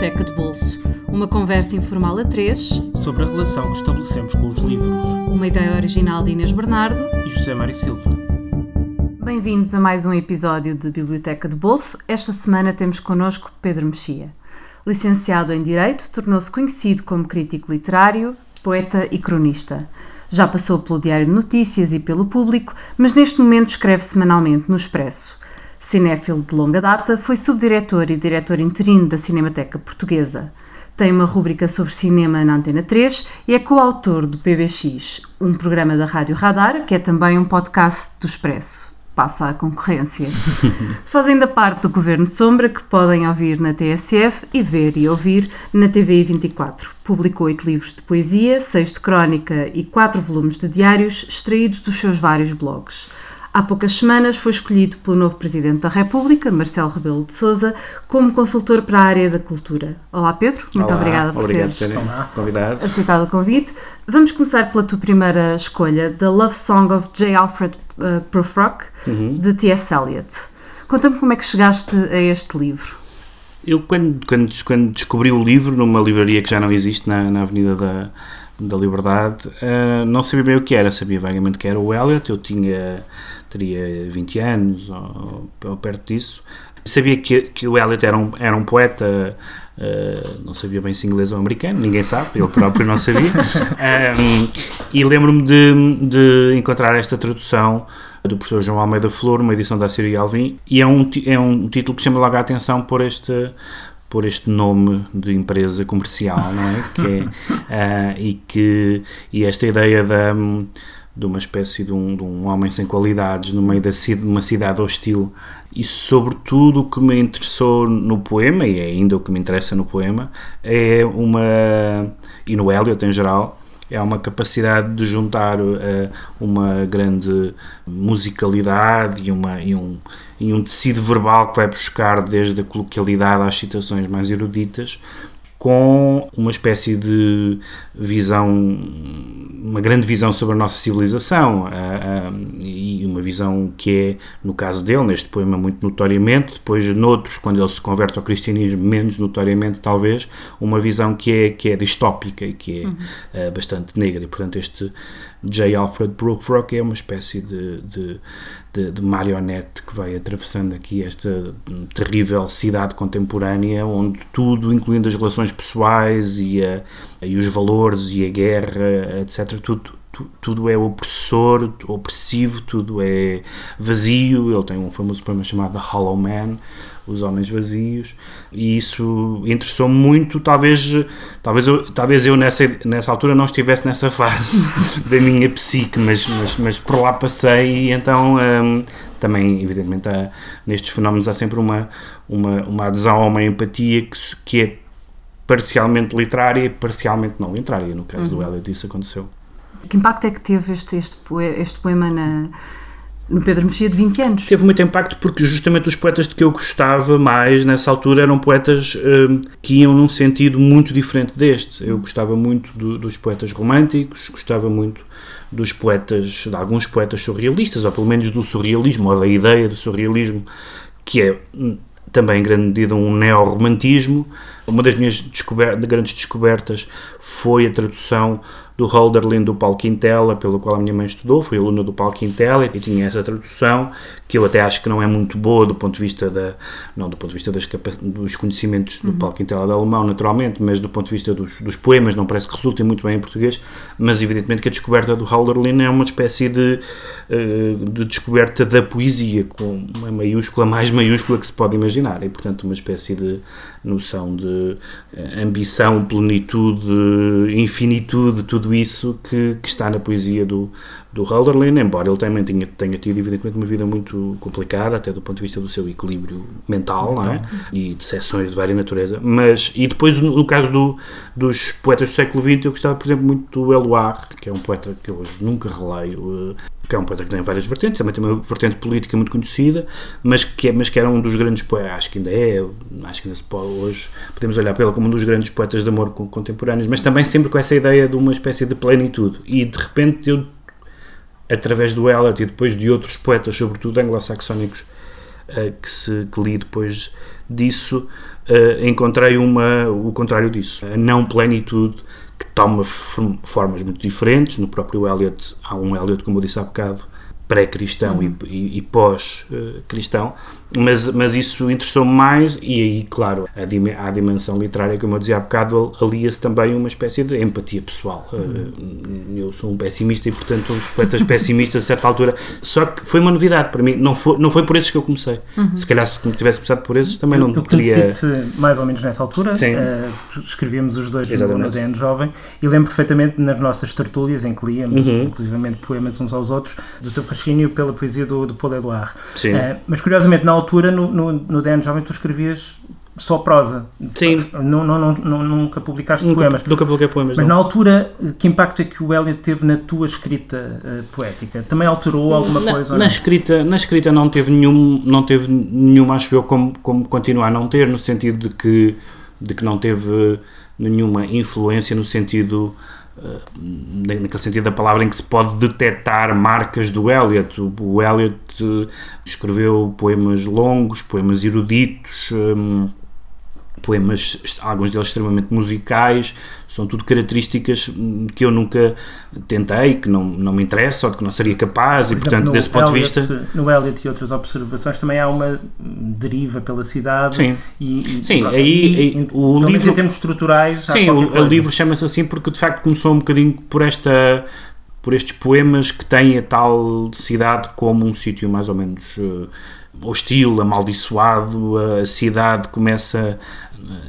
Biblioteca de Bolso. Uma conversa informal a três sobre a relação que estabelecemos com os livros. Uma ideia original de Inês Bernardo e José Mário Silva. Bem-vindos a mais um episódio de Biblioteca de Bolso. Esta semana temos connosco Pedro Mexia. Licenciado em Direito, tornou-se conhecido como crítico literário, poeta e cronista. Já passou pelo Diário de Notícias e pelo Público, mas neste momento escreve semanalmente no Expresso. Cinéfilo de longa data, foi subdiretor e diretor interino da Cinemateca Portuguesa. Tem uma rúbrica sobre cinema na Antena 3 e é coautor do PBX, um programa da Rádio Radar, que é também um podcast do Expresso. Passa a concorrência. Fazendo a parte do Governo de Sombra, que podem ouvir na TSF e ver e ouvir na TVI 24. Publicou oito livros de poesia, seis de crónica e quatro volumes de diários, extraídos dos seus vários blogs. Há poucas semanas foi escolhido pelo novo Presidente da República, Marcelo Rebelo de Sousa, como consultor para a área da cultura. Olá Pedro, muito Olá, obrigada por obrigado teres convidado. aceitado o convite. Vamos começar pela tua primeira escolha, The Love Song of J. Alfred uh, Prufrock, Uhum. de T.S. Eliot. Conta-me como é que chegaste a este livro. Eu, quando, quando, quando descobri o livro numa livraria que já não existe na, na Avenida da, da Liberdade, eh, não sabia bem o que era. Sabia vagamente que era o Eliot. Eu tinha, teria 20 anos ou, ou perto disso. Sabia que, que o Eliot era um, era um poeta. eh, não sabia bem se inglês ou americano, ninguém sabe, ele próprio não sabia. Um, e lembro-me de, de encontrar esta tradução do professor João Almeida Flor, uma edição da Síria Alvim, e é um, é um título que chama logo a atenção por este por este nome de empresa comercial, não é? Que é ah, e que e esta ideia da de uma espécie de um, de um homem sem qualidades no meio da, de uma cidade hostil. E sobretudo o que me interessou no poema e é ainda o que me interessa no poema é uma e no Eliot em geral é uma capacidade de juntar eh, uma grande musicalidade e, uma, e, um, e um tecido verbal que vai buscar desde a coloquialidade às citações mais eruditas, com uma espécie de visão, uma grande visão sobre a nossa civilização ah, ah, e uma visão que é, no caso dele, neste poema muito notoriamente, depois noutros, quando ele se converte ao cristianismo, menos notoriamente talvez, uma visão que é, que é distópica e que é ah, bastante negra. E portanto este J. Alfred Prufrock é uma espécie de, de, de, de marionete que vai atravessando aqui esta terrível cidade contemporânea onde tudo, incluindo as relações pessoais e, a, e os valores e a guerra, etc., tudo, tu- tudo é opressor, opressivo, tudo é vazio. Ele tem um famoso poema chamado The Hollow Man, Os Homens Vazios, e isso interessou-me muito. Talvez, talvez, eu, talvez eu nessa, nessa altura não estivesse nessa fase da minha psique, mas, mas, mas por lá passei, e então hum, também, evidentemente, há, nestes fenómenos há sempre uma, uma, uma adesão a uma empatia que, que é parcialmente literária e parcialmente não literária. No caso do Eliot, isso aconteceu. Que impacto é que teve este, este, este poema na, no Pedro Mexia de 20 anos? Teve muito impacto porque justamente os poetas de que eu gostava mais nessa altura eram poetas hum, que iam num sentido muito diferente deste. Eu gostava muito do- dos poetas românticos, gostava muito dos poetas, de alguns poetas surrealistas, ou pelo menos do surrealismo, ou da ideia do surrealismo, que é hum, também em grande medida um neo-romantismo. Uma das minhas descober grandes descobertas foi a tradução do Hölderlin do Paulo Quintela, pelo qual a minha mãe estudou, foi aluna do Paulo Quintela e tinha essa tradução que eu até acho que não é muito boa do ponto de vista da não do ponto de vista das dos conhecimentos do Paulo Quintela de alemão naturalmente, mas do ponto de vista dos, dos poemas não parece que resultem muito bem em português, mas evidentemente que a descoberta do Hölderlin é uma espécie de, eh, de descoberta da poesia com uma maiúscula mais maiúscula que se pode imaginar e portanto uma espécie de noção de eh, ambição, plenitude, infinitude, tudo isso que, que está na poesia do, do Hölderlin, embora ele também tenha, tenha tido, evidentemente, uma vida muito complicada, até do ponto de vista do seu equilíbrio mental, é? E de seções de vária natureza. Mas, e depois, no, caso do, dos poetas do século XX, eu gostava, por exemplo, muito do Eluard, que é um poeta que eu hoje nunca releio, eh, que é um poeta que tem várias vertentes, também tem uma vertente política muito conhecida, mas que, é, mas que era um dos grandes poetas, acho que ainda é, acho que ainda se pode hoje, podemos olhar para ele como um dos grandes poetas de amor con- contemporâneos, mas também sempre com essa ideia de uma espécie de plenitude. E de repente eu, através do Eliot e depois de outros poetas, sobretudo anglo-saxónicos, uh, que, se, que li depois disso, uh, encontrei uma, o contrário disso, a não plenitude que toma formas muito diferentes. No próprio Eliot, há um Eliot, como eu disse há bocado, pré-cristão uhum. e, e, e pós-cristão, mas, mas isso interessou-me mais e aí, claro, a, dim a dimensão literária, como eu dizia há bocado, alia-se também uma espécie de empatia pessoal. Uhum. Eu sou um pessimista e, portanto, os poetas pessimistas a certa altura, só que foi uma novidade para mim, não foi, não foi por esses que eu comecei. Uhum. Se calhar se tivesse começado por esses também eu, não eu teria... mais ou menos nessa altura, uh, escrevíamos os dois Exatamente. no DN Jovem e lembro perfeitamente nas nossas tertúlias em que líamos, uhum. inclusivamente poemas uns aos outros, do teu fascínio pela poesia do, do Paul Edouard. Uh, mas curiosamente, na altura, no, no, no DN Jovem, tu escrevias só prosa. Sim. Não, não, não, nunca publicaste nunca, poemas. Nunca publiquei poemas. Mas não. na altura, que impacto é que o Eliot teve na tua escrita uh, poética? Também alterou alguma na, coisa? Na escrita, na escrita não teve nenhum, não teve nenhuma, acho eu, como, como continuar a não ter, no sentido de que, de que não teve nenhuma influência no sentido naquele sentido da palavra em que se pode detectar marcas do Eliot. O Eliot eh, escreveu poemas longos, poemas eruditos, um, poemas, alguns deles extremamente musicais, são tudo características hum, que eu nunca tentei, que não, não me interessa ou que não seria capaz, Por e portanto, exemplo, desse ponto Elliot, de vista. No Eliot e outras observações também há uma deriva pela cidade. Sim, e, e sim aí, aí em, o livro. em termos estruturais. Sim, o, o livro chama-se assim porque de facto começou um bocadinho por esta por estes poemas que têm a tal cidade como um sítio mais ou menos uh, hostil, amaldiçoado, a cidade começa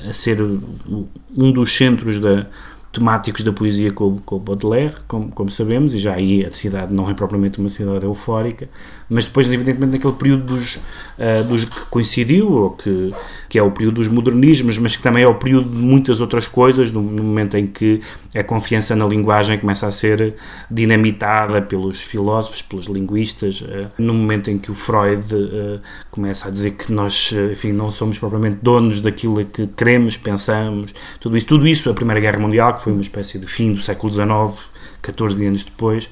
a ser um dos centros da, temáticos da poesia com, com Baudelaire, como, como, sabemos, e já aí a cidade não é propriamente uma cidade eufórica, mas depois, evidentemente, naquele período dos, uh, dos que coincidiu, ou que, que é o período dos modernismos, mas que também é o período de muitas outras coisas, no, momento em que a confiança na linguagem começa a ser dinamitada pelos filósofos, pelos linguistas, uh, no momento em que o Freud uh, começa a dizer que nós, enfim, não somos propriamente donos daquilo que queremos, pensamos, tudo isso, tudo isso, a Primeira Guerra Mundial, que foi uma espécie de fim do século XIX, 14 anos depois.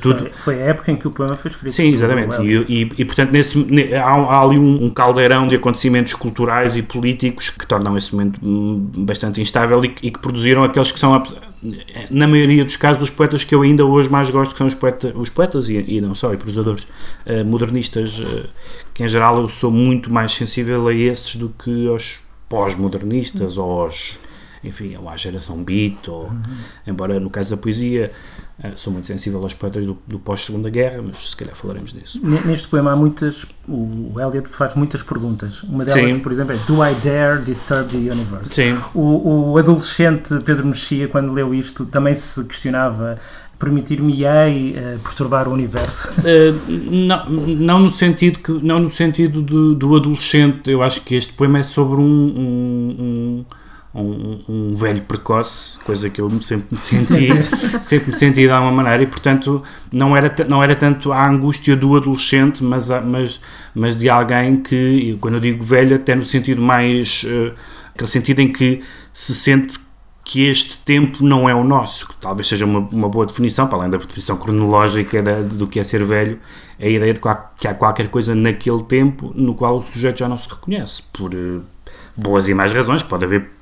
Tudo... Foi a época em que o poema foi escrito. Sim, exatamente. E, e, e, portanto, nesse, há, há ali um, caldeirão de acontecimentos culturais e políticos que tornam esse momento hum, bastante instável e, e que produziram aqueles que são, na maioria dos casos, os poetas que eu ainda hoje mais gosto, que são os, poeta, os poetas e, e, não só, e prosadores uh, modernistas, uh, que em geral eu sou muito mais sensível a esses do que aos pós-modernistas ou aos enfim, ou à geração beat, ou, uhum. embora no caso da poesia uh, sou muito sensível aos poetas do, do pós-segunda guerra, mas se calhar falaremos disso. Neste poema há muitas, o Eliot faz muitas perguntas. Uma delas, Sim. por exemplo, é Do I dare disturb the universe? Sim. O, o adolescente Pedro Mexia, quando leu isto, também se questionava permitir-me-ei uh, perturbar o universo? Uh, não, não no sentido que não no sentido do, do adolescente. Eu acho que este poema é sobre um, um, um um, um, velho precoce, coisa que eu sempre me senti, sempre me senti de alguma maneira, e portanto não era, não era tanto a angústia do adolescente, mas, mas, mas de alguém que, quando eu digo velho, até no sentido mais, uh, aquele sentido em que se sente que este tempo não é o nosso, que talvez seja uma, uma boa definição, para além da definição cronológica da, do que é ser velho, a ideia de que há qualquer coisa naquele tempo no qual o sujeito já não se reconhece, por uh, boas e más razões, pode haver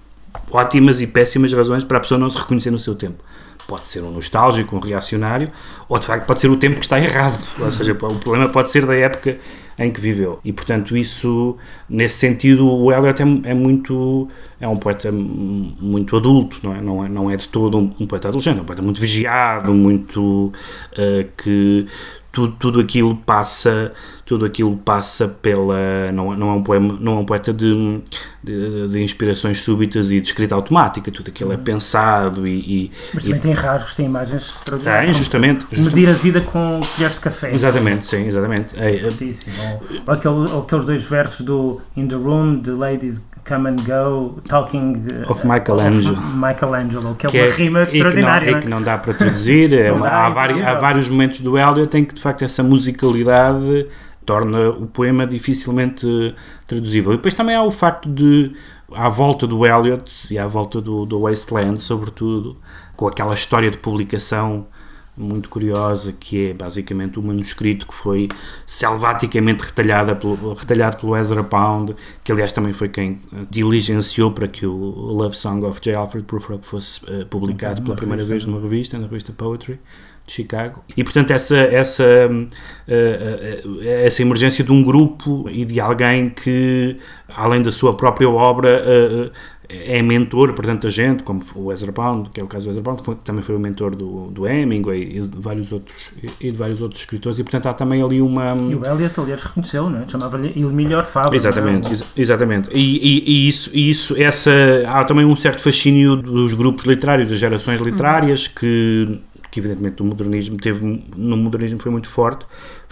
ótimas e péssimas razões para a pessoa não se reconhecer no seu tempo. Pode ser um nostálgico, um reacionário, ou de facto pode ser o tempo que está errado. Ou seja, o problema pode ser da época em que viveu. E portanto, isso, nesse sentido, o Eliot é, é muito. é um poeta muito adulto, não é? Não é, não é de todo um, um poeta adolescente, é um poeta muito vigiado, muito. Uh, que tudo, tudo aquilo passa tudo aquilo passa pela não, não é um poema não é um poeta de, de, de inspirações súbitas e de escrita automática tudo aquilo é pensado e, e mas também e, tem rasgos tem imagens tem justamente, justamente. medir a vida com colheres de café. Exatamente sim exatamente. É, é, ou, aquele, ou aqueles dois versos do In the Room the Ladies Come and Go, Talking of Michelangelo, of Michelangelo que, é que é uma rima extraordinária. Que, não, é? que não dá para traduzir. É uma, há, vários, há, vários, momentos do Eliot em que de facto essa musicalidade torna o poema dificilmente traduzível. E depois também há o facto de, à volta do Eliot e à volta do, do Wasteland, sobretudo, com aquela história de publicação muito curiosa, que é basicamente o um manuscrito que foi selvaticamente retalhado pelo, retalhado pelo Ezra Pound, que aliás também foi quem diligenciou para que o Love Song of J. Alfred Prufrock fosse uh, publicado pela primeira revista, vez numa revista, na revista Poetry de Chicago. E portanto essa essa uh, essa emergência de um grupo e de alguém que além da sua própria obra é mentor para tanta gente, como o Ezra Pound, que é o caso do Ezra Pound, que também foi o mentor do, do Hemingway e de vários outros e de vários outros escritores, e portanto há também ali uma... E o Eliot, aliás, reconheceu, não é? chamava-lhe ele melhor Fábio. Exatamente, ex exatamente. E, e, e, isso, e isso essa, há também um certo fascínio dos grupos literários, das gerações literárias, que que evidentemente o modernismo teve no modernismo foi muito forte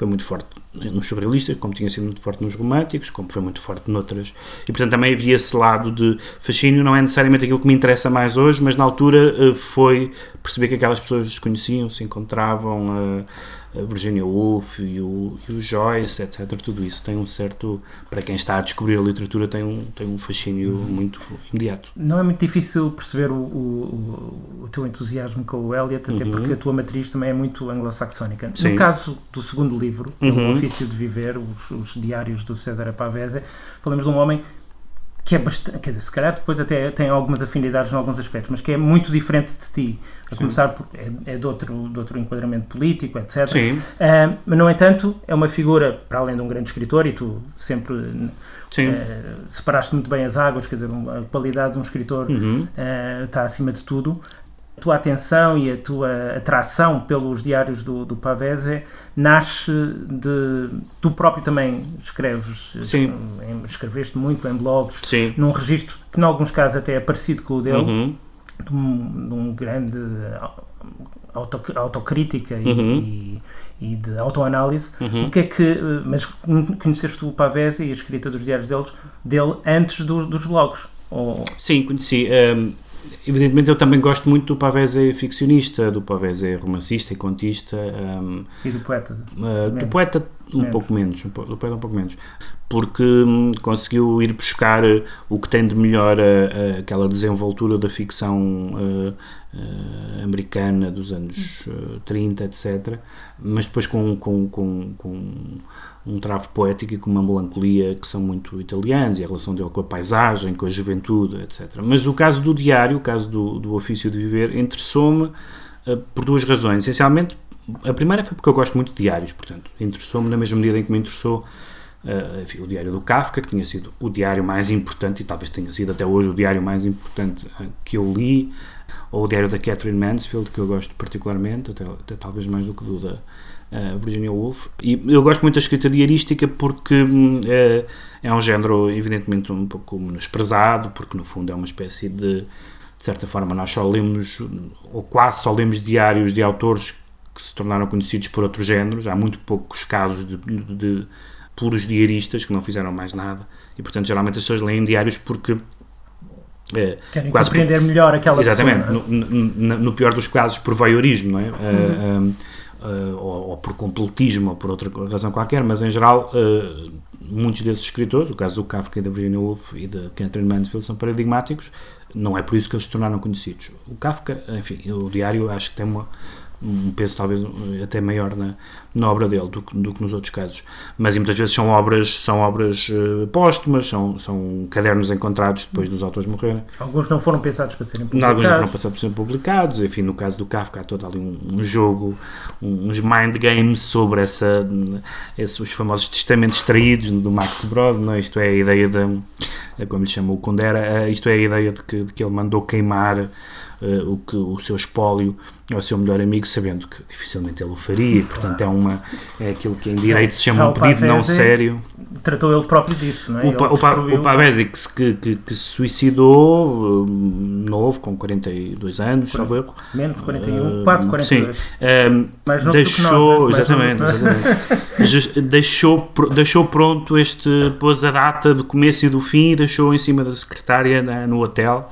foi muito forte nos surrealistas como tinha sido muito forte nos românticos como foi muito forte noutras e portanto também havia esse lado de fascínio não é necessariamente aquilo que me interessa mais hoje mas na altura eh, foi perceber que aquelas pessoas se conheciam se encontravam uh, a Virginia Woolf e o, e o, Joyce, etc. Tudo isso tem um certo, para quem está a descobrir a literatura, tem um, tem um fascínio muito imediato. Não é muito difícil perceber o, o, o teu entusiasmo com o Eliot, até uhum. porque a tua matriz também é muito anglo-saxónica. No caso do segundo livro, que uhum. é O Ofício de Viver, os, os Diários do César Pavese, falamos de um homem que é bastante, quer dizer, se calhar depois até tem algumas afinidades em alguns aspectos, mas que é muito diferente de ti. A começar por, é, é de, outro, de outro enquadramento político, etc. Sim. Uh, mas, no entanto, é uma figura, para além de um grande escritor, e tu sempre uh, separaste muito bem as águas, quer dizer, a qualidade de um escritor uhum. uh, está acima de tudo tua atenção e a tua atração pelos diários do, do Pavese nasce de. Tu próprio também escreves, Sim. escreveste muito em blogs, Sim. num registro que, em alguns casos, até é parecido com o dele, uhum. de, um, de, um, grande auto, autocrítica uhum. e, e, de autoanálise. Uhum. O que é que. Mas conheceste o Pavese e a escrita dos diários deles, dele antes do, dos blogs? Ou... Sim, conheci. Um evidentemente eu também gosto muito do Pavese ficcionista, do Pavese romancista e contista. Um, e do poeta? Uh, do poeta um menos. pouco menos, do poeta um pouco menos, porque um, conseguiu ir buscar o que tem de melhor a, a, aquela desenvoltura da ficção uh, uh, americana dos anos 30, etc., mas depois com, com, com, com um travo poético e com uma melancolia que são muito italianos e a relação dele com a paisagem, com a juventude, etc. Mas o caso do diário, o caso do, do ofício de viver, interessou-me uh, por duas razões. Essencialmente, a primeira foi porque eu gosto muito de diários, portanto, interessou-me na mesma medida em que me interessou uh, enfim, o diário do Kafka, que tinha sido o diário mais importante e talvez tenha sido até hoje o diário mais importante uh, que eu li, ou o diário da Catherine Mansfield, que eu gosto particularmente, até, até talvez mais do que do da uh, Virginia Woolf. E eu gosto muito da escrita diarística porque uh, é um género, evidentemente, um pouco menosprezado, porque no fundo é uma espécie de. De certa forma, nós só lemos, ou quase só lemos diários de autores que se tornaram conhecidos por outros géneros. Há muito poucos casos de, de, de puros diaristas que não fizeram mais nada. E, portanto, geralmente as pessoas leem diários porque Querem quase compreender por, melhor aquela Exatamente, pessoa, no, no, no, pior dos casos por voyeurismo, não é? Uhum. Uh, uh, ou, ou, por completismo ou por outra razão qualquer, mas em geral uh, muitos desses escritores, o caso do Kafka e da Virginia Woolf e da Catherine Mansfield são paradigmáticos, não é por isso que eles se tornaram conhecidos. O Kafka, enfim, o diário acho que tem uma, um peso talvez até maior na, na obra dele do que, do que nos outros casos. Mas muitas vezes são obras, são obras uh, póstumas, são, são cadernos encontrados depois dos autores morrerem. Alguns não foram pensados para serem publicados. Alguns não foram pensados para serem publicados. Enfim, no caso do Kafka há todo ali um, um jogo, um, uns mind games sobre essa, esses, os famosos testamentos extraídos do Max Brod, não? É? isto é a ideia de, é como lhe chama o Condera, eh, isto é a ideia de que, de que ele mandou queimar uh, o, que, o seu espólio ao seu melhor amigo, sabendo que dificilmente ele o faria, portanto é, uma, é aquilo que em direito se chama um pedido não sério. Tratou ele próprio disso, não é? O, pa, o, pa, o que, que, que, se suicidou hum, novo, com 42 anos, salvo erro. Menos 41, uh, quase 42. Sim. Mais deixou, nós, é? exatamente, exatamente. deixou, deixou pronto este, pôs a data do começo e do fim deixou em cima da secretária no hotel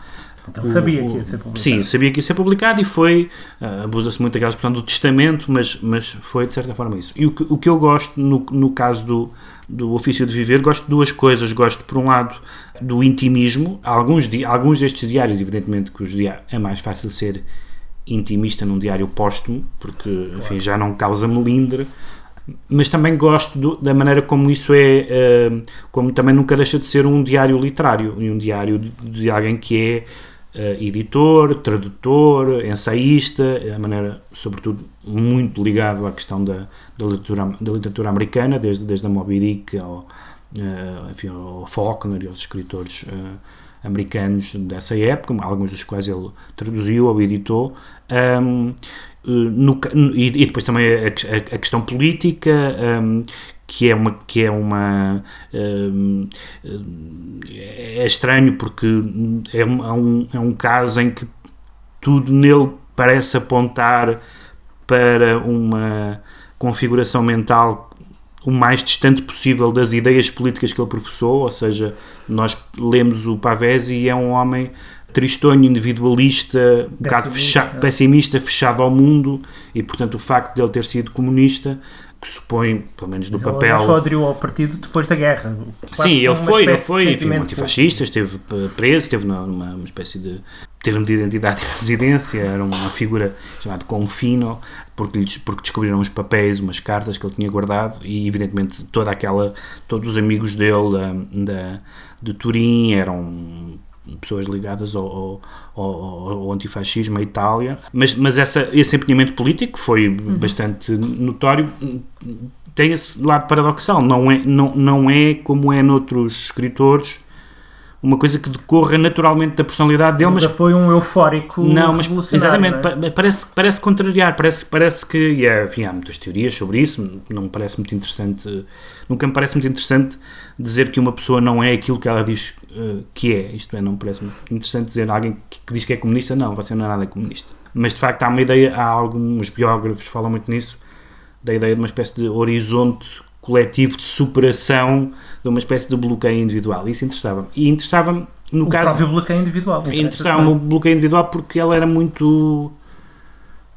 então sabia que ia ser publicado. Sim, sabia que ia ser publicado e foi, uh, abusa-se muito daquela expressão do testamento, mas, mas foi de certa forma isso. E o que, o que eu gosto no, no caso do, do ofício de viver, gosto de duas coisas. Gosto, por um lado, do intimismo. Alguns, alguns destes diários, evidentemente, que os diários é mais fácil ser intimista num diário póstumo, porque enfim, já não causa melindre, mas também gosto do, da maneira como isso é, uh, como também nunca deixa de ser um diário literário, e um diário de, de alguém que é editor, tradutor, ensaísta, a maneira, sobretudo, muito ligado à questão da, da, literatura, da literatura americana, desde, desde a Moby Dick ao, uh, enfim, ao Faulkner e aos escritores americanos dessa época, alguns dos quais ele traduziu ou editou. Um, no, e, depois também a, a, a questão política, um, que é uma que é uma um, é estranho porque é um, é um caso em que tudo nele parece apontar para uma configuração mental o mais distante possível das ideias políticas que ele professou, ou seja, nós lemos o Pavese e é um homem tristonho, individualista, um bocado fechado, é. pessimista, fechado ao mundo, e portanto o facto de ele ter sido comunista que supõe, pelo menos do Mas papel. Ele só aderiu ao partido depois da guerra. Sim, ele foi, ele foi, enfim, antifascista, esteve preso, esteve numa uma espécie de termo de identidade e residência, era uma figura chamada Confino, porque, porque descobriram uns papéis, umas cartas que ele tinha guardado e evidentemente toda aquela, todos os amigos dele da, da de Turim eram pessoas ligadas ao, ao, ao, antifascismo, à Itália, mas, mas essa, esse empenhamento político foi uhum. bastante notório. Tem esse lado paradoxal, não é, não, não é como é noutros escritores uma coisa que decorra naturalmente da personalidade dele, mas foi um eufórico não, mas exatamente é? parece parece contrariar, parece parece que e, enfim, há muitas teorias sobre isso, não me parece muito interessante, nunca me parece muito interessante dizer que uma pessoa não é aquilo que ela diz uh, que é, isto é, não me parece muito interessante dizer a alguém que, que, diz que é comunista, não, você não é nada comunista. Mas de facto há uma ideia, há alguns biógrafos que falam muito nisso, da ideia de uma espécie de horizonte coletivo de superação de uma espécie de bloqueio individual. Isso interessava-me. E interessava-me, no o caso. O próprio bloqueio individual. Interessava-me o bloqueio individual porque ela era muito.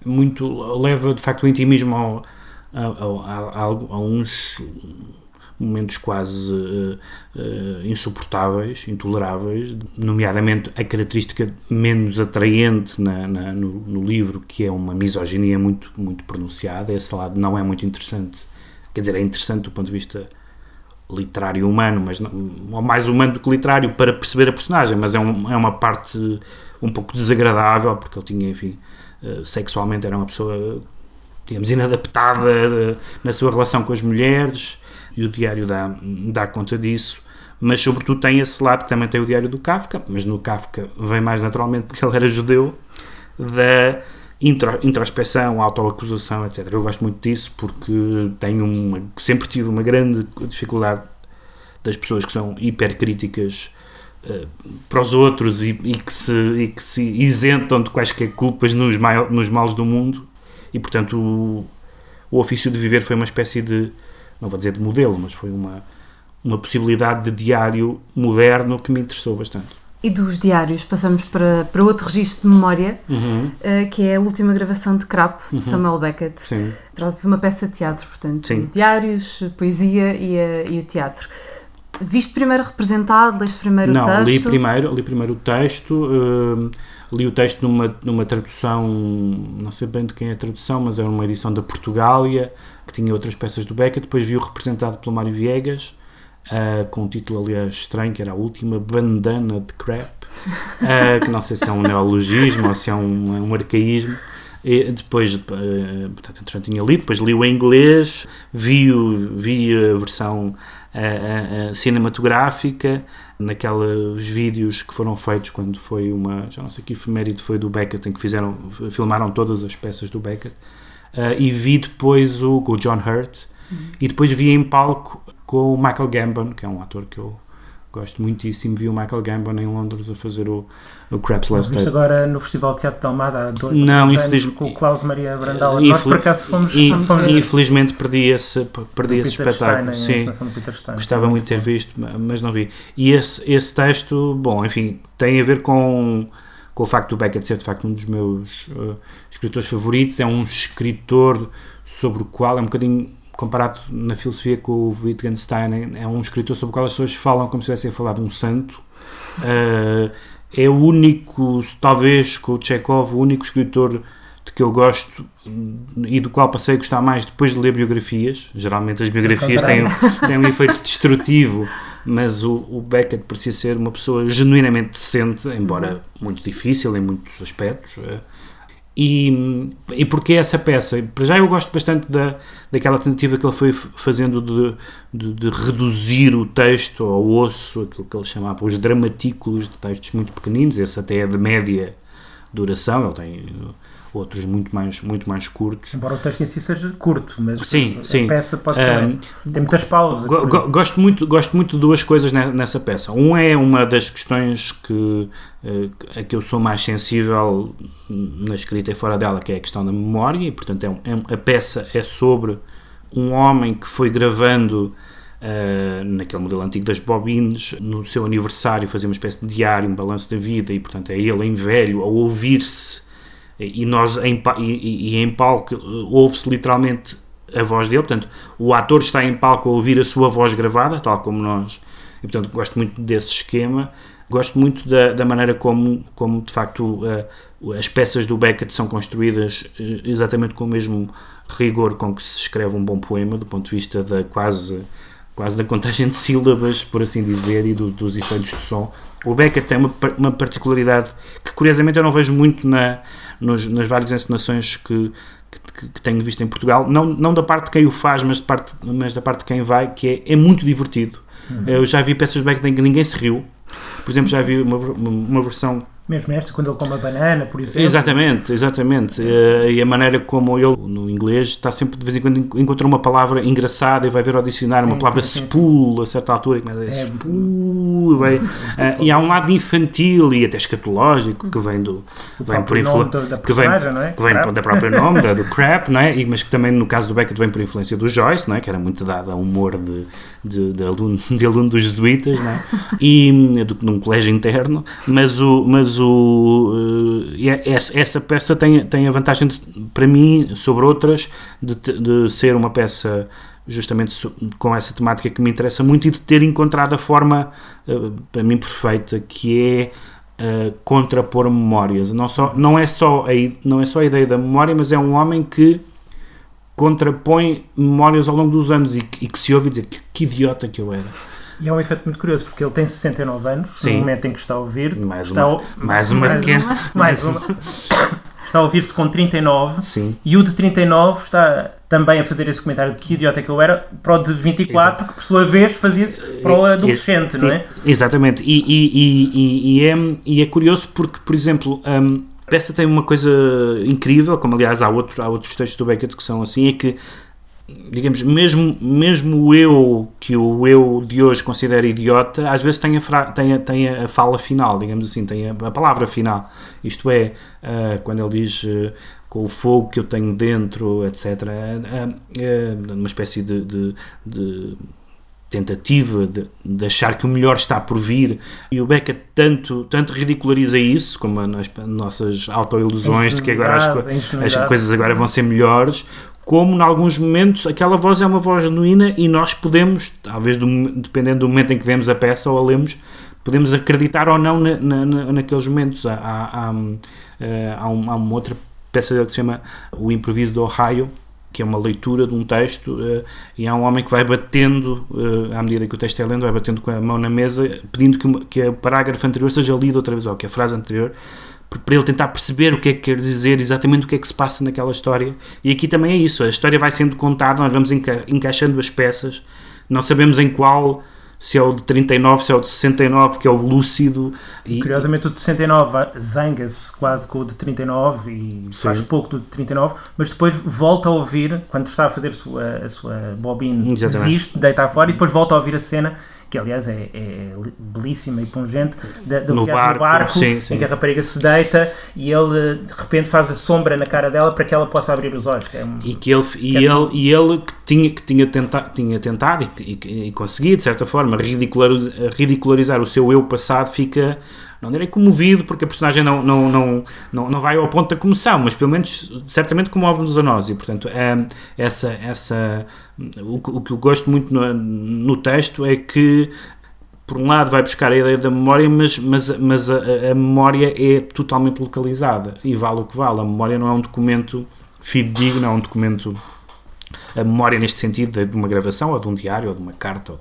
muito. leva de facto o intimismo ao, a, a, a, a uns momentos quase uh, uh, insuportáveis, intoleráveis, nomeadamente a característica menos atraente na, na, no, no, livro, que é uma misoginia muito, muito pronunciada. Esse lado não é muito interessante. Quer dizer, é interessante do ponto de vista literário humano, mas não, mais humano do que literário para perceber a personagem, mas é, um, é uma parte um pouco desagradável, porque ele tinha, enfim, uh, sexualmente era uma pessoa, digamos, inadaptada na sua relação com as mulheres, e o diário dá, dá conta disso, mas sobretudo tem esse lado que também tem o diário do Kafka, mas no Kafka vem mais naturalmente porque ele era judeu, da intro, introspeção, autoacusação, etc. Eu gosto muito disso porque tenho uma, sempre tive uma grande dificuldade das pessoas que são hipercríticas uh, para os outros e, e, que se, e que se isentam de quaisquer culpas nos, mai, nos males do mundo e portanto o, o ofício de viver foi uma espécie de não vou dizer de modelo, mas foi uma, uma possibilidade de diário moderno que me interessou bastante. E dos diários passamos para, para outro registro de memória, uhum. uh, que é a última gravação de Crap, de uhum. Samuel Beckett. Traz uma peça de teatro, portanto, Sim. diários, poesia e, a, e o teatro. Viste primeiro representado, leste primeiro Não, o texto? Não, li primeiro, li primeiro o texto, uh, li o texto numa, numa tradução, não sei bem de quem é a tradução, mas era uma edição da Portugália, que tinha outras peças do Beckett, depois vi-o representado pelo Mário Viegas, uh, com um título, aliás, estranho, que era a última bandana de crap, uh, que não sei se é um neologismo ou se é um, um arcaísmo. E depois, uh, portanto, tinha lido, depois li o em inglês, vi, o, vi a versão cinematográfica, naqueles vídeos que foram feitos quando foi uma, já não sei que efeméride foi do Beckett, em que fizeram, filmaram todas as peças do Beckett, uh, e vi depois o, o John Hurt, uhum. e depois vi em palco com o Michael Gambon, que é um ator que eu gosto muitíssimo. Vi o Michael Gambon em Londres a fazer o, o Craps Last Day. agora no Festival de Teatro de Almada há dois não, infeliz... com o Klaus Maria Brandauer. Infel... Nós por acaso fomos... In... fomos infelizmente perdi esse, perdi esse espetáculo. Sim, gostava muito de ter visto, mas não vi. E esse, esse texto, bom, enfim, tem a ver com com o facto do Beckett ser de facto um dos meus uh, escritores favoritos, é um escritor sobre o qual é um bocadinho comparado na filosofia com o Wittgenstein, é um escritor sobre o qual as pessoas falam como se estivessem a falar de um santo. Uh, é o único, talvez com o Chekhov, o único escritor de que eu gosto e do qual passei a gostar mais depois de ler biografias. Geralmente as biografias têm, têm um efeito destrutivo, mas o, o Beckett parecia ser uma pessoa genuinamente decente, embora muito difícil em muitos aspectos. Eh, e, e porque essa peça? Para já eu gosto bastante da, daquela tentativa que ele foi fazendo de, de, de, reduzir o texto ao osso, aquilo que ele chamava os dramatículos de textos muito pequeninos, esse até é de média duração, ele tem outros muito mais, muito mais curtos. Embora o texto em si seja curto, mas sim, a sim. peça pode ser. Um, tem muitas pausas. Go, go, gosto, muito, gosto muito de duas coisas nessa peça. Um é uma das questões que, uh, a que eu sou mais sensível na escrita e fora dela, que é a questão da memória, e portanto é, é, a peça é sobre um homem que foi gravando. Uh, naquele modelo antigo das bobines, no seu aniversário fazer uma espécie de diário, um balanço da vida e portanto é ele em velho a ouvir-se e nós em, e, e em palco ouve-se literalmente a voz dele, portanto o ator está em palco a ouvir a sua voz gravada, tal como nós, e portanto gosto muito desse esquema, gosto muito da, da maneira como, como de facto uh, as peças do Beckett são construídas uh, exatamente com o mesmo rigor com que se escreve um bom poema, do ponto de vista da quase quase da contagem de sílabas, por assim dizer, e do, dos efeitos de som. O Beckett tem uma, uma particularidade que curiosamente eu não vejo muito na, nos, nas várias encenações que, que, que, tenho visto em Portugal, não, não da parte de quem o faz, mas, de parte, mas da parte de quem vai, que é, é muito divertido. Uhum. Eu já vi peças de Beck em que ninguém se riu. Por exemplo, já vi uma, uma versão mesmo esta, quando ele come a banana, por exemplo. Exatamente, exatamente. Uh, e a maneira como ele, no inglês, está sempre de vez em quando encontra uma palavra engraçada e vai ver ao dicionário uma palavra sim, spool a certa altura. Que é, é spool, vai, uh, e há um lado infantil e até escatológico que vem do. Vem por influência. Que vem, não é? que vem da própria nome, da, do crap, não é? E, mas que também no caso do Beckett vem por influência do Joyce, não é? Que era muito dado a humor de, de, de, aluno, de aluno dos jesuítas, não é? E do, num colégio interno, mas o. Mas o, uh, essa, essa, peça tem, tem a vantagem, de, para mim, sobre outras, de, de ser uma peça justamente com essa temática que me interessa muito e de ter encontrado a forma, uh, para mim, perfeita, que é uh, contrapor memórias. Não, só, não, é só a, não é só a ideia da memória, mas é um homem que contrapõe memórias ao longo dos anos e, e que se ouve dizer que, que idiota que eu era e é um efeito muito curioso, porque ele tem 69 anos, Sim. no momento em que está a ouvir. Mais está uma. mais uma mais pequena. Uma, mais uma. está a ouvir-se com 39. Sim. E o de 39 está também a fazer esse comentário de que idiota que eu era, para o de 24, Exato. que por sua vez fazia-se para o adolescente, não é? Exatamente. E, e, e, e, é, e é curioso porque, por exemplo. Um, peça tem uma coisa incrível, como aliás há, outro, há outros textos do Beckett que são assim, é que digamos, mesmo, mesmo o eu que o eu de hoje considera idiota, às vezes tem a, fra, tem a, tem a fala final, digamos assim, tem a, a palavra final. Isto é, uh, quando ele diz uh, com o fogo que eu tenho dentro, etc. Uh, uma espécie de, de, de tentativa de, de, achar que o melhor está por vir e o Beckett tanto, tanto ridiculariza isso como as nossas autoilusões de que agora as, as, coisas agora vão ser melhores como em alguns momentos aquela voz é uma voz genuína e nós podemos, talvez do, dependendo do momento em que vemos a peça ou a lemos, podemos acreditar ou não na, na, naqueles momentos. Há, há, há, eh, há, uma, há uma outra peça que se chama O Improviso do Ohio, que é uma leitura de um texto, uh, e há um homem que vai batendo, uh, à medida que o texto é lendo, vai batendo com a mão na mesa, pedindo que, que o parágrafo anterior seja lido outra vez, ou que a frase anterior para ele tentar perceber o que é que quer dizer, exatamente o que é que se passa naquela história. E aqui também é isso, a história vai sendo contada, nós vamos enca encaixando as peças, não sabemos em qual, se é o de 39, se é o de 69, que é o lúcido. E, Curiosamente o de 69 zanga-se quase com o de 39 e sim. faz pouco do de 39, mas depois volta a ouvir, quando está a fazer a sua, a sua bobina, desiste, deita fora e depois volta a ouvir a cena que aliás é, é belíssima e pungente, da, da no barco, no barco sim, sim. em que a rapariga se deita e ele de repente faz a sombra na cara dela para que ela possa abrir os olhos. É um, e que ele, e, é ele, e ele que tinha, que tinha, tenta, tinha tentado e, e, e conseguia, de certa forma, ridicularizar, ridicularizar o seu eu passado, fica não direi comovido, porque a personagem não, não, não, não, não vai ao ponto da comoção, mas pelo menos certamente comove-nos a nós. E, portanto, é, essa, essa, o, o que eu gosto muito no, no texto é que por um lado vai buscar a ideia da memória, mas, mas, mas a, a, memória é totalmente localizada e vale o que vale. A memória não é um documento fidedigno, é um documento. A memória, neste sentido, de uma gravação, ou de um diário, ou de uma carta, ou,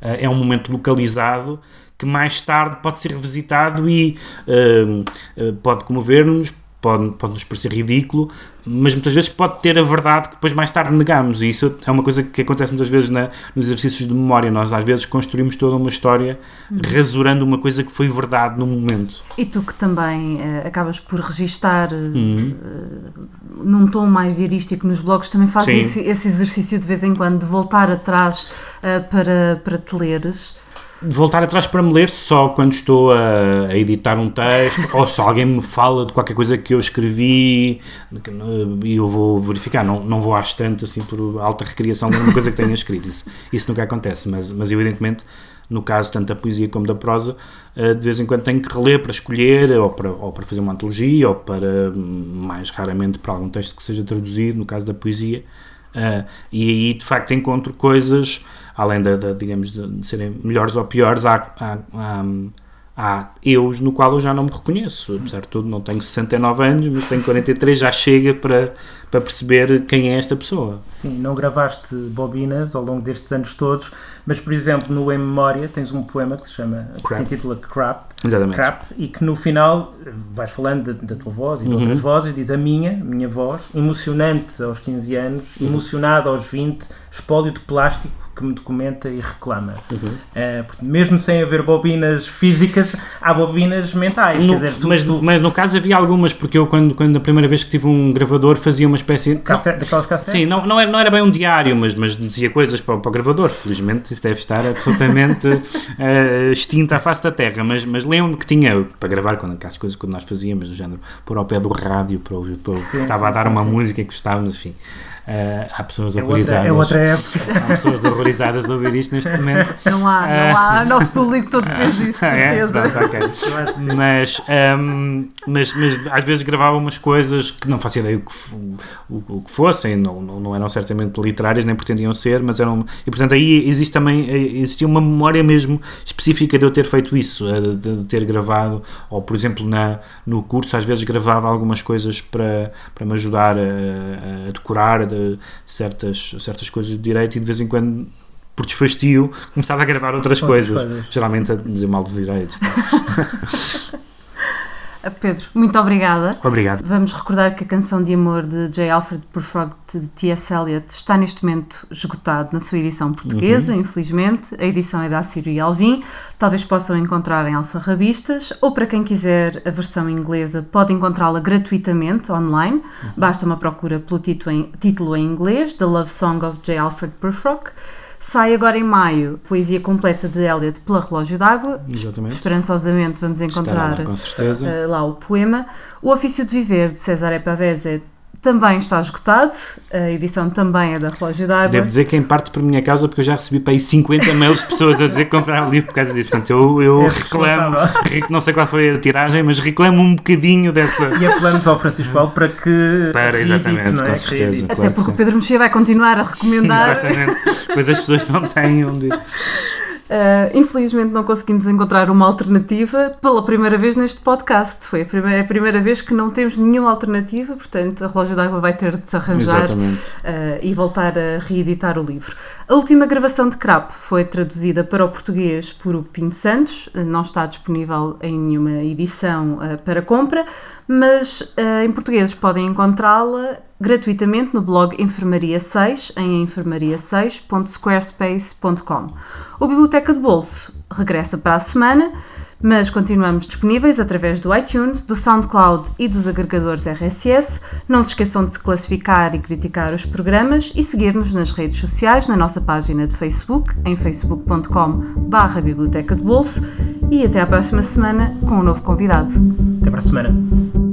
é um momento localizado que mais tarde pode ser revisitado e uh, pode comover-nos, pode, pode nos parecer ridículo, mas muitas vezes pode ter a verdade que depois mais tarde negamos. E isso é uma coisa que acontece muitas vezes na, nos exercícios de memória. Nós às vezes construímos toda uma história uhum. rasurando uma coisa que foi verdade no momento. E tu que também uh, acabas por registar uh, num tom mais diarístico nos blogs, também fazes esse, esse, exercício de vez em quando de voltar atrás uh, para, para te leres voltar atrás para me ler só quando estou a, a, editar um texto ou se alguém me fala de qualquer coisa que eu escrevi e eu vou verificar, não, não vou à estante assim por alta recriação de uma coisa que tenha escrito, isso, isso nunca acontece, mas, mas evidentemente no caso tanto da poesia como da prosa eh, de vez em quando tenho que reler para escolher ou para, ou para fazer uma antologia ou para mais raramente para algum texto que seja traduzido, no caso da poesia. Uh, e aí de facto encontro coisas além de, de, digamos, de serem melhores ou piores, há, há, há, há eus no qual eu já não me reconheço. Apesar de tudo, não tenho 69 anos, mas tenho 43, já chega para, para perceber quem é esta pessoa. Sim, não gravaste bobinas ao longo destes anos todos, mas, por exemplo, no Em Memória tens um poema que se chama, Crap. que se intitula Crap, Exatamente. Crap, e que no final vais falando da tua voz e de uhum. outras vozes, diz a minha, minha voz, emocionante aos 15 anos, uhum. emocionada aos 20, espólio de plástico, que me documenta e reclama. Uhum. Uh, mesmo sem haver bobinas físicas, há bobinas mentais. No, dizer, tu, mas, tu... mas no caso havia algumas, porque eu, quando, quando a primeira vez que tive um gravador, fazia uma espécie. Cassete, daquelas cassetes? Sim, não, não, era, não era bem um diário, mas, mas dizia coisas para, para o gravador. Felizmente, isso deve estar absolutamente uh, extinto à face da terra. Mas, mas lembro-me que tinha para gravar quando, as coisas que nós fazíamos, do género, por ao pé do rádio, para ouvir, para, sim, estava sim, a dar sim, uma música que gostávamos, enfim. Uh, há pessoas é horrorizadas. Outra, é outra época. Há pessoas horrorizadas a ouvir isto neste momento. Não há, não há. O nosso público todo fez isso, é? certeza. É? Pronto, okay. mas, um, mas, mas às vezes gravava umas coisas que não fazia ideia o que, o, o que fossem, não, não, não, eram certamente literárias, nem pretendiam ser, mas eram. E portanto aí existe também, existia uma memória mesmo específica de eu ter feito isso, de ter gravado, ou por exemplo na, no curso às vezes gravava algumas coisas para, para me ajudar a, a decorar, certas, certas coisas do direito e de vez em quando por desfastio, começava a gravar outras, outras coisas, coisas, geralmente a dizer mal do direito. Pedro, muito obrigada. Obrigado. Vamos recordar que a canção de amor de J. Alfred Prufrock de T.S. Eliot está neste momento esgotado na sua edição portuguesa, uhum. infelizmente. A edição é da Assírio e Alvim. Talvez possam encontrar em alfarrabistas ou para quem quiser a versão inglesa pode encontrá-la gratuitamente online. Uhum. Basta uma procura pelo título em, título em inglês, The Love Song of J. Alfred Prufrock. Sai agora em maio poesia completa de Eliot pela Relógio d'Água. Exatamente. Esperançosamente vamos encontrar lá, uh, lá, o poema. O Ofício de Viver de César Pavese também está esgotado, a edição também é da Relógio d'Água. Devo dizer que em parte por minha causa, porque eu já recebi para aí 50 mails de pessoas a dizer que compraram o livro por causa disso. Portanto, eu, eu é reclamo, não sei qual foi a tiragem, mas reclamo um bocadinho dessa. E apelamos ao Francisco Paulo para que. Para, exatamente, é? com certeza. Até claro porque o Pedro Mexia vai continuar a recomendar. exatamente, pois as pessoas não têm onde. Uh, infelizmente não conseguimos encontrar uma alternativa pela primeira vez neste podcast. Foi a primeira, é a primeira vez que não temos nenhuma alternativa, portanto a Relógio d'Água vai ter de se arranjar uh, e voltar a reeditar o livro. A última gravação de Crap foi traduzida para o português por Hugo Pinto Santos, não está disponível em nenhuma edição uh, para compra, mas em português podem encontrá-la gratuitamente no blog Enfermaria 6 em enfermaria6.squarespace.com. O Biblioteca de Bolso regressa para a semana, mas continuamos disponíveis através do iTunes, do SoundCloud e dos agregadores RSS. Não se esqueçam de classificar e criticar os programas e seguir-nos nas redes sociais, na nossa página de Facebook, em facebook.com.br Biblioteca de Bolso. E até à próxima semana com um novo convidado. Até para a semana.